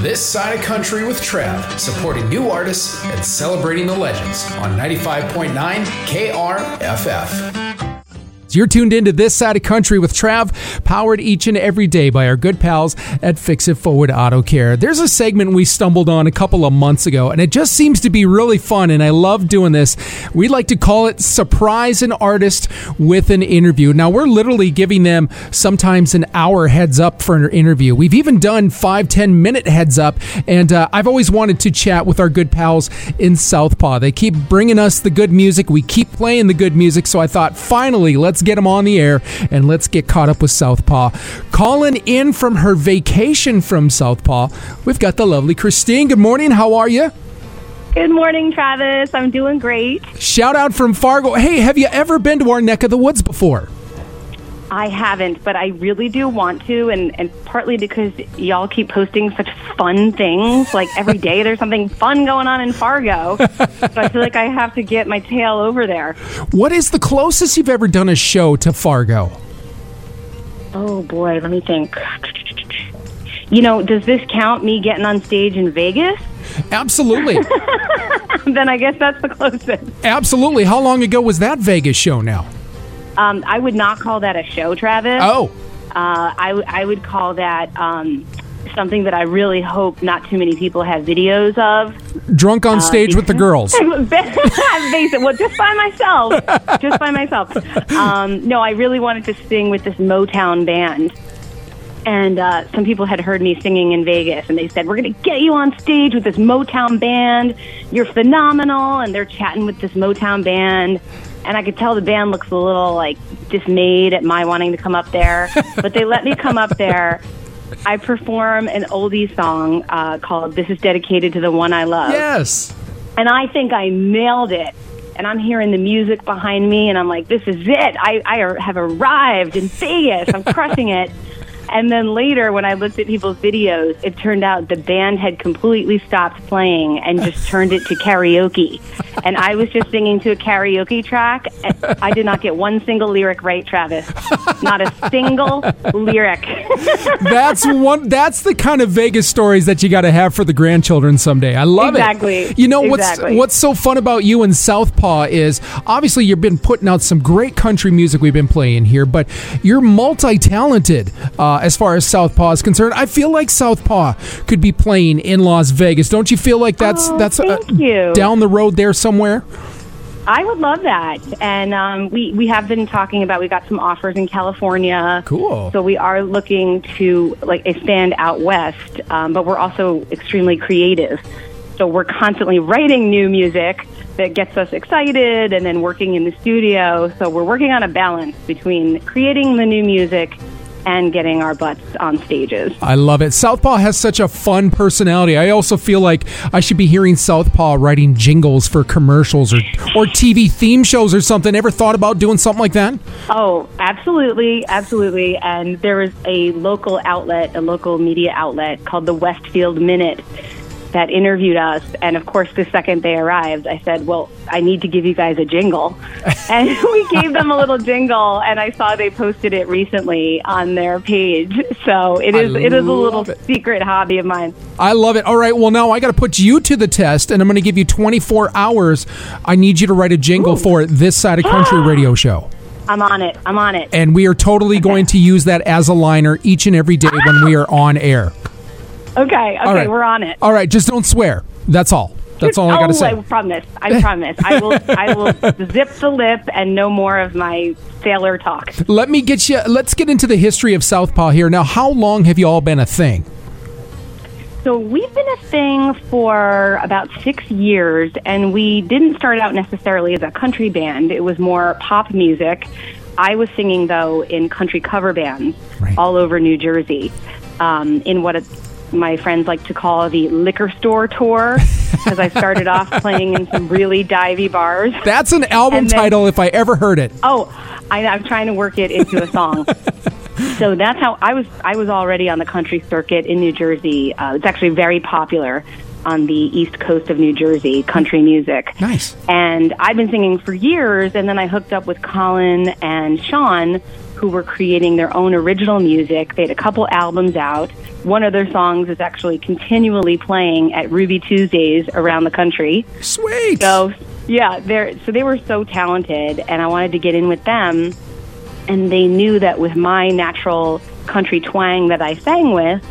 This Side of Country with Trav, supporting new artists and celebrating the legends on 95.9 KRFF. You're tuned into this side of country with Trav, powered each and every day by our good pals at Fix It Forward Auto Care. There's a segment we stumbled on a couple of months ago, and it just seems to be really fun, and I love doing this. We like to call it Surprise an Artist with an Interview. Now, we're literally giving them sometimes an hour heads up for an interview. We've even done five, ten minute heads up, and uh, I've always wanted to chat with our good pals in Southpaw. They keep bringing us the good music, we keep playing the good music, so I thought finally, let's get them on the air and let's get caught up with Southpaw. Calling in from her vacation from Southpaw, we've got the lovely Christine. Good morning. How are you? Good morning, Travis. I'm doing great. Shout out from Fargo. Hey, have you ever been to our neck of the woods before? I haven't, but I really do want to, and, and partly because y'all keep posting such fun things. Like every day there's something fun going on in Fargo. so I feel like I have to get my tail over there. What is the closest you've ever done a show to Fargo? Oh, boy, let me think. You know, does this count me getting on stage in Vegas? Absolutely. then I guess that's the closest. Absolutely. How long ago was that Vegas show now? Um, I would not call that a show, Travis. Oh. Uh, I, w- I would call that um, something that I really hope not too many people have videos of. Drunk on stage with the girls. Basic. Well, just by myself. just by myself. Um, no, I really wanted to sing with this Motown band. And uh, some people had heard me singing in Vegas, and they said, We're going to get you on stage with this Motown band. You're phenomenal. And they're chatting with this Motown band. And I could tell the band looks a little like dismayed at my wanting to come up there. but they let me come up there. I perform an oldie song uh, called This is Dedicated to the One I Love. Yes. And I think I nailed it. And I'm hearing the music behind me, and I'm like, this is it. I, I have arrived in Vegas. I'm crushing it. And then later, when I looked at people's videos, it turned out the band had completely stopped playing and just turned it to karaoke. And I was just singing to a karaoke track. I did not get one single lyric right, Travis. Not a single lyric. that's one. That's the kind of Vegas stories that you got to have for the grandchildren someday. I love it. exactly. it. You know exactly. what's what's so fun about you and Southpaw is obviously you've been putting out some great country music we've been playing here, but you're multi-talented uh, as far as Southpaw is concerned. I feel like Southpaw could be playing in Las Vegas. Don't you feel like that's Oh, that's uh, down the road there somewhere? I would love that. And um, we, we have been talking about, we got some offers in California. Cool. So we are looking to like expand out west, um, but we're also extremely creative. So we're constantly writing new music that gets us excited and then working in the studio. So we're working on a balance between creating the new music and getting our butts on stages. I love it. Southpaw has such a fun personality. I also feel like I should be hearing Southpaw writing jingles for commercials or, or TV theme shows or something. Ever thought about doing something like that? Oh, absolutely, absolutely. And there was a local outlet, a local media outlet called the Westfield Minute that interviewed us. And of course, the second they arrived, I said, Well, I need to give you guys a jingle. and we gave them a little jingle, and I saw they posted it recently on their page. So it is it is a little it. secret hobby of mine. I love it. All right, well, now I got to put you to the test, and I'm going to give you 24 hours. I need you to write a jingle for this side of country radio show. I'm on it. I'm on it. And we are totally going to use that as a liner each and every day when we are on air. Okay, okay, right. we're on it. All right, just don't swear. That's all. That's all I got to oh, say. I promise. I promise. I will. I will zip the lip and no more of my sailor talk. Let me get you. Let's get into the history of Southpaw here. Now, how long have you all been a thing? So we've been a thing for about six years, and we didn't start out necessarily as a country band. It was more pop music. I was singing though in country cover bands Right. all over New Jersey, um, in what my friends like to call the liquor store tour, because I started off playing in some really divey bars. That's an album then- title if I ever heard it. Oh, I, I'm trying to work it into a song. so that's how I was. I was already on the country circuit in New Jersey. Uh, it's actually very popular on the east coast of New Jersey, country music. Nice. And I've been singing for years, and then I hooked up with Colin and Sean, who were creating their own original music. They had a couple albums out. One of their songs is actually continually playing at Ruby Tuesdays around the country. Sweet. So yeah, they're so they were so talented, and I wanted to get in with them. And they knew that with my natural country twang that I sang with,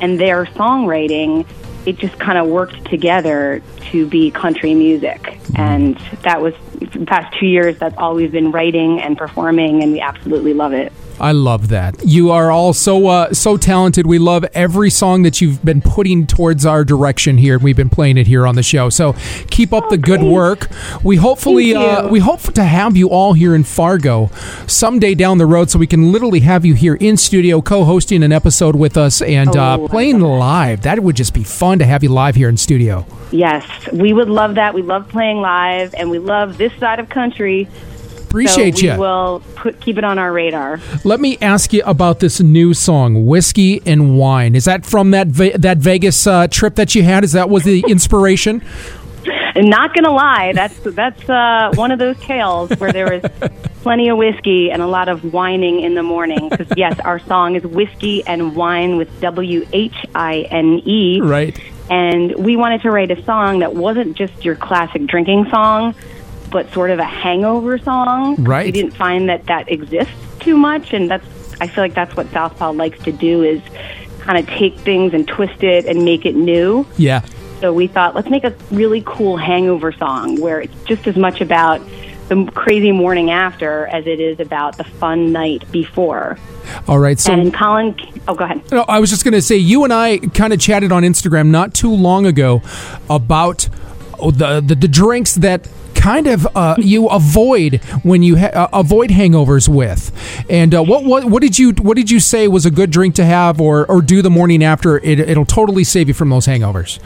and their songwriting, it just kind of worked together to be country music. Mm-hmm. And that was the past two years. That's all we've been writing and performing, and we absolutely love it. I love that. You are all so uh, so talented. We love every song that you've been putting towards our direction here. And we've been playing it here on the show. So keep up Oh, the good great. work. We hopefully uh, we hope to have you all here in Fargo someday down the road, so we can literally have you here in studio co-hosting an episode with us and uh, Oh, I playing live. That would just be fun to have you live here in studio. Yes, we would love that. We love playing live, and we love this side of country. Appreciate so we you. will put keep it on our radar. Let me ask you about this new song, "Whiskey and Wine." Is that from that Ve- that Vegas uh, trip that you had? Is that was the inspiration? And not gonna lie, that's that's uh, one of those tales where there was plenty of whiskey and a lot of whining in the morning. Because yes, our song is whiskey and wine with W H I N E. Right. And we wanted to write a song that wasn't just your classic drinking song, but sort of a hangover song. Right. We didn't find that that exists too much, and that's I feel like that's what Southpaw likes to do is kind of take things and twist it and make it new. Yeah. So we thought, let's make a really cool hangover song where it's just as much about the crazy morning after as it is about the fun night before. All right. So and Colin, oh, go ahead. No, I was just going to say, you and I kind of chatted on Instagram not too long ago about oh, the the, the drinks that kind of uh, you avoid when you ha- uh, avoid hangovers with. And uh, what, what what did you what did you say was a good drink to have or or do the morning after? It, it'll totally save you from those hangovers.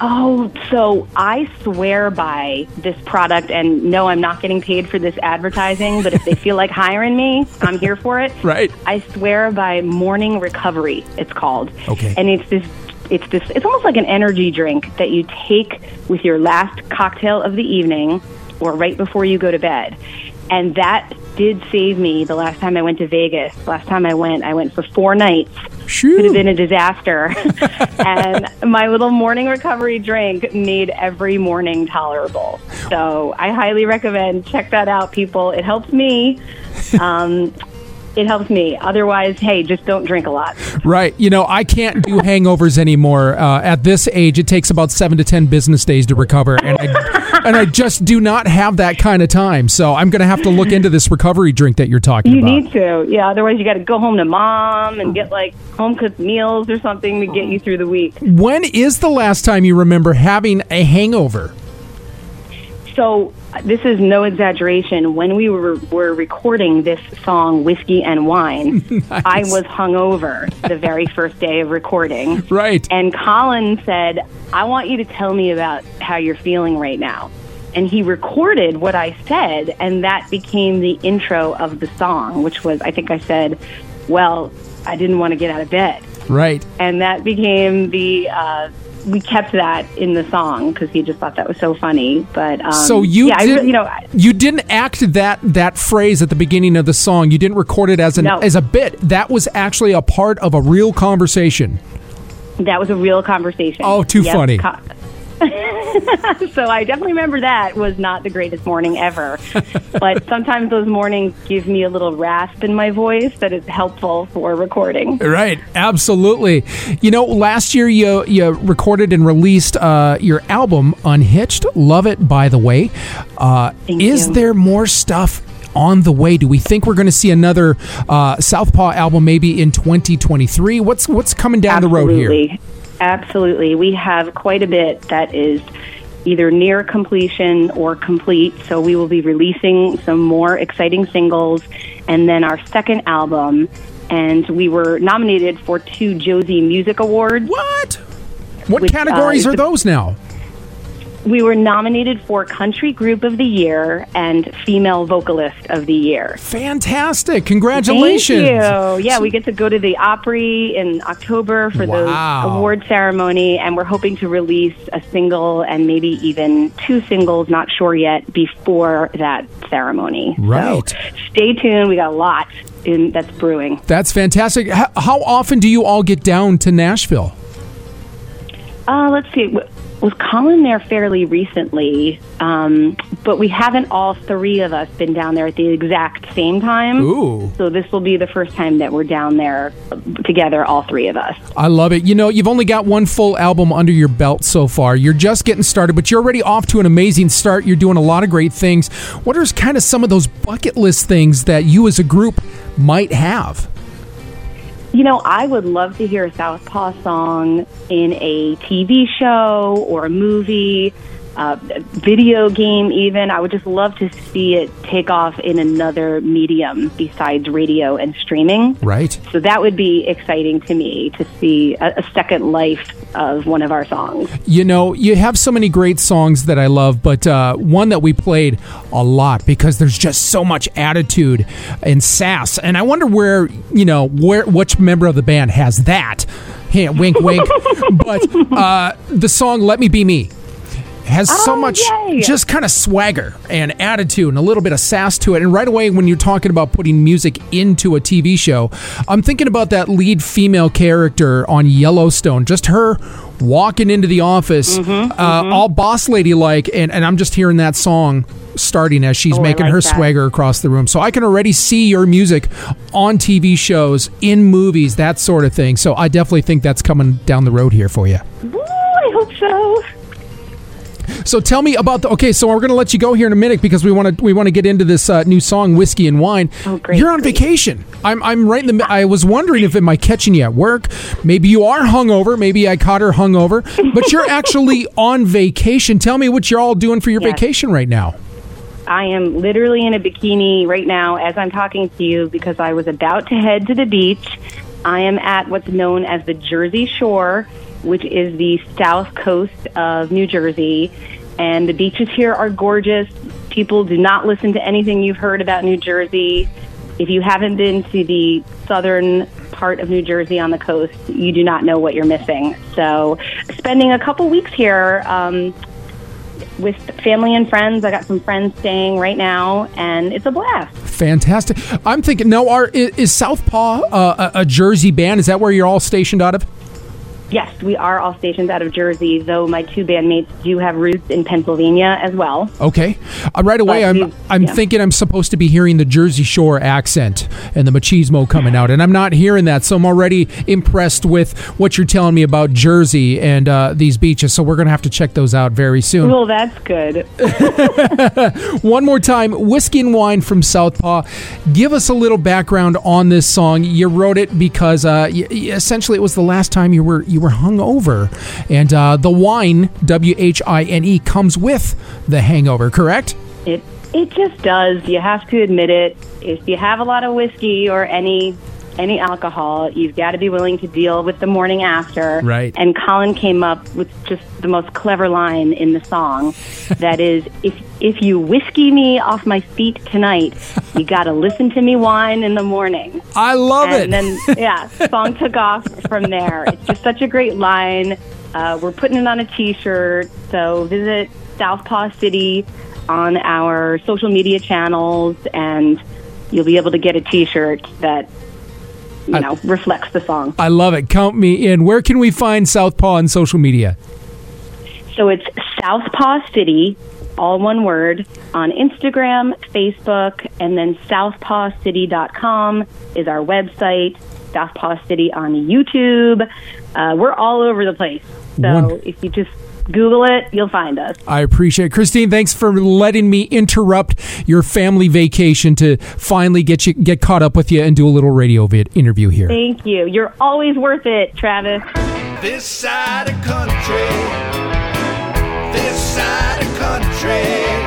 Oh, so I swear by this product, and no, I'm not getting paid for this advertising, but if they feel like hiring me, I'm here for it. Right. I swear by Morning Recovery, it's called. Okay. And it's this. It's this. It's almost like an energy drink that you take with your last cocktail of the evening, or right before you go to bed, and that did save me the last time I went to Vegas. Last time I went, I went for four nights Shoo. could have been a disaster. and my little morning recovery drink made every morning tolerable. So I highly recommend check that out, people. It helps me. Um, it helps me. Otherwise, hey, just don't drink a lot. Right. You know, I can't do hangovers anymore. Uh, at this age, it takes about seven to ten business days to recover, and I and I just do not have that kind of time. So I'm going to have to look into this recovery drink that you're talking You about. You need to, yeah. Otherwise, you got to go home to mom and get like home cooked meals or something to get you through the week. when is the last time you remember having a hangover? So this is no exaggeration. When we were were recording this song, "Whiskey and Wine," I was hungover the very first day of recording. Right. And Colin said, "I want you to tell me about how you're feeling right now." And he recorded what I said, and that became the intro of the song, which was, I think I said, "Well, I didn't want to get out of bed." Right. and that became the uh, we kept that in the song because he just thought that was so funny. But um, So you yeah, didn't, re- you know, I- you didn't act that that phrase at the beginning of the song. You didn't record it as an No. as a bit. That was actually a part of a real conversation. that was a real conversation. Oh, too Yes, funny. co- so I definitely remember that was not the greatest morning ever. but sometimes those mornings give me a little rasp in my voice that is helpful for recording. Right, absolutely. You know, last year you you recorded and released uh, your album Unhitched. Love it, by the way. Uh, is you. there more stuff? On the way, do we think we're going to see another uh, Southpaw album maybe in 2023? What's what's coming down the road here? Absolutely. We have quite a bit that is either near completion or complete. So we will be releasing some more exciting singles and then our second album. And we were nominated for two Josie Music Awards. What? What Which, categories uh, are those now? We were nominated for Country Group of the Year and Female Vocalist of the Year. Fantastic! Congratulations! Thank you. Yeah, we get to go to the Opry in October for Wow. the award ceremony, and we're hoping to release a single and maybe even two singles, not sure yet, before that ceremony. Right. So stay tuned. We got a lot in, that's brewing. That's fantastic. H- How often do you all get down to Nashville? Uh, let's see. Was Colin there fairly recently? Um, but we haven't all three of us been down there at the exact same time. Ooh. So this will be the first time that we're down there together, all three of us. I love it. You know, you've only got one full album under your belt so far. You're just getting started, but you're already off to an amazing start. You're doing a lot of great things. What are kind of some of those bucket list things that you as a group might have? You know, I would love to hear a Southpaw song in a TV show or a movie, uh, video game, even. I would just love to see it take off in another medium besides radio and streaming. Right. So that would be exciting to me to see a, a second life of one of our songs. You know, you have so many great songs that I love, but uh, one that we played a lot because there's just so much attitude and sass, and I wonder where you know where which member of the band has that. Wink, wink. but uh, the song "Let Me Be Me." Has so Oh, much yay. just kind of swagger and attitude and a little bit of sass to it. And right away, when you're talking about putting music into a TV show, I'm thinking about that lead female character on Yellowstone. Just her walking into the office, Mm-hmm, uh, all boss lady like, and, and I'm just hearing that song starting as she's Oh, making like her that. swagger across the room. So I can already see your music on TV shows, in movies, that sort of thing. So I definitely think that's coming down the road here for you. Woo, I hope so. So tell me about the. Okay, so we're going to let you go here in a minute because we want to we want to get into this uh, new song, whiskey and wine. Oh, great, You're on great. vacation. I'm I'm right in the. I was wondering if am I catching you at work? Maybe you are hungover. Maybe I caught her hungover. But you're actually on vacation. Tell me what you're all doing for your Yes. vacation right now. I am literally in a bikini right now as I'm talking to you because I was about to head to the beach. I am at what's known as the Jersey Shore, which is the south coast of New Jersey. And the beaches here are gorgeous. People do not listen to anything you've heard about New Jersey. If you haven't been to the southern part of New Jersey on the coast, you do not know what you're missing. So, spending a couple weeks here, um, with family and friends. I got some friends staying right now, and it's a blast. Fantastic. I'm thinking. No, are is, Southpaw uh, a, a Jersey band? Is that where you're all stationed out of? Yes, we are all stationed out of Jersey, though my two bandmates do have roots in Pennsylvania as well. Okay. Uh, right away, But I'm I'm yeah. thinking I'm supposed to be hearing the Jersey Shore accent and the machismo coming out, and I'm not hearing that. So I'm already impressed with what you're telling me about Jersey and uh, these beaches. So we're gonna have to check those out very soon. Well, that's good. One more time, whiskey and wine from Southpaw. Give us a little background on this song. You wrote it because uh, y- essentially it was the last time you were you were hungover, and uh, the wine W H I N E comes with the hangover. Correct? It it just does. You have to admit it. If you have a lot of whiskey or any any alcohol, you've got to be willing to deal with the morning after. Right. And Colin came up with just the most clever line in the song. that is, if if you whiskey me off my feet tonight, you got to listen to me whine in the morning. I love and it. And then yeah, song took off from there. It's just such a great line. Uh, we're putting it on a T-shirt, so visit Southpaw City on our social media channels, and you'll be able to get a T-shirt that you I- know reflects the song. I love it. Count me in. Where can we find Southpaw on social media? So it's Southpaw City, all one word, on Instagram, Facebook, and then southpawcity.com is our website. Southpaw City on YouTube. Uh, we're all over the place. So Wonderful. if you just Google it, you'll find us. I appreciate it. Christine, thanks for letting me interrupt your family vacation to finally get you get caught up with you and do a little radio vid- interview here. Thank you. You're always worth it, Travis. This side of country. This side of country.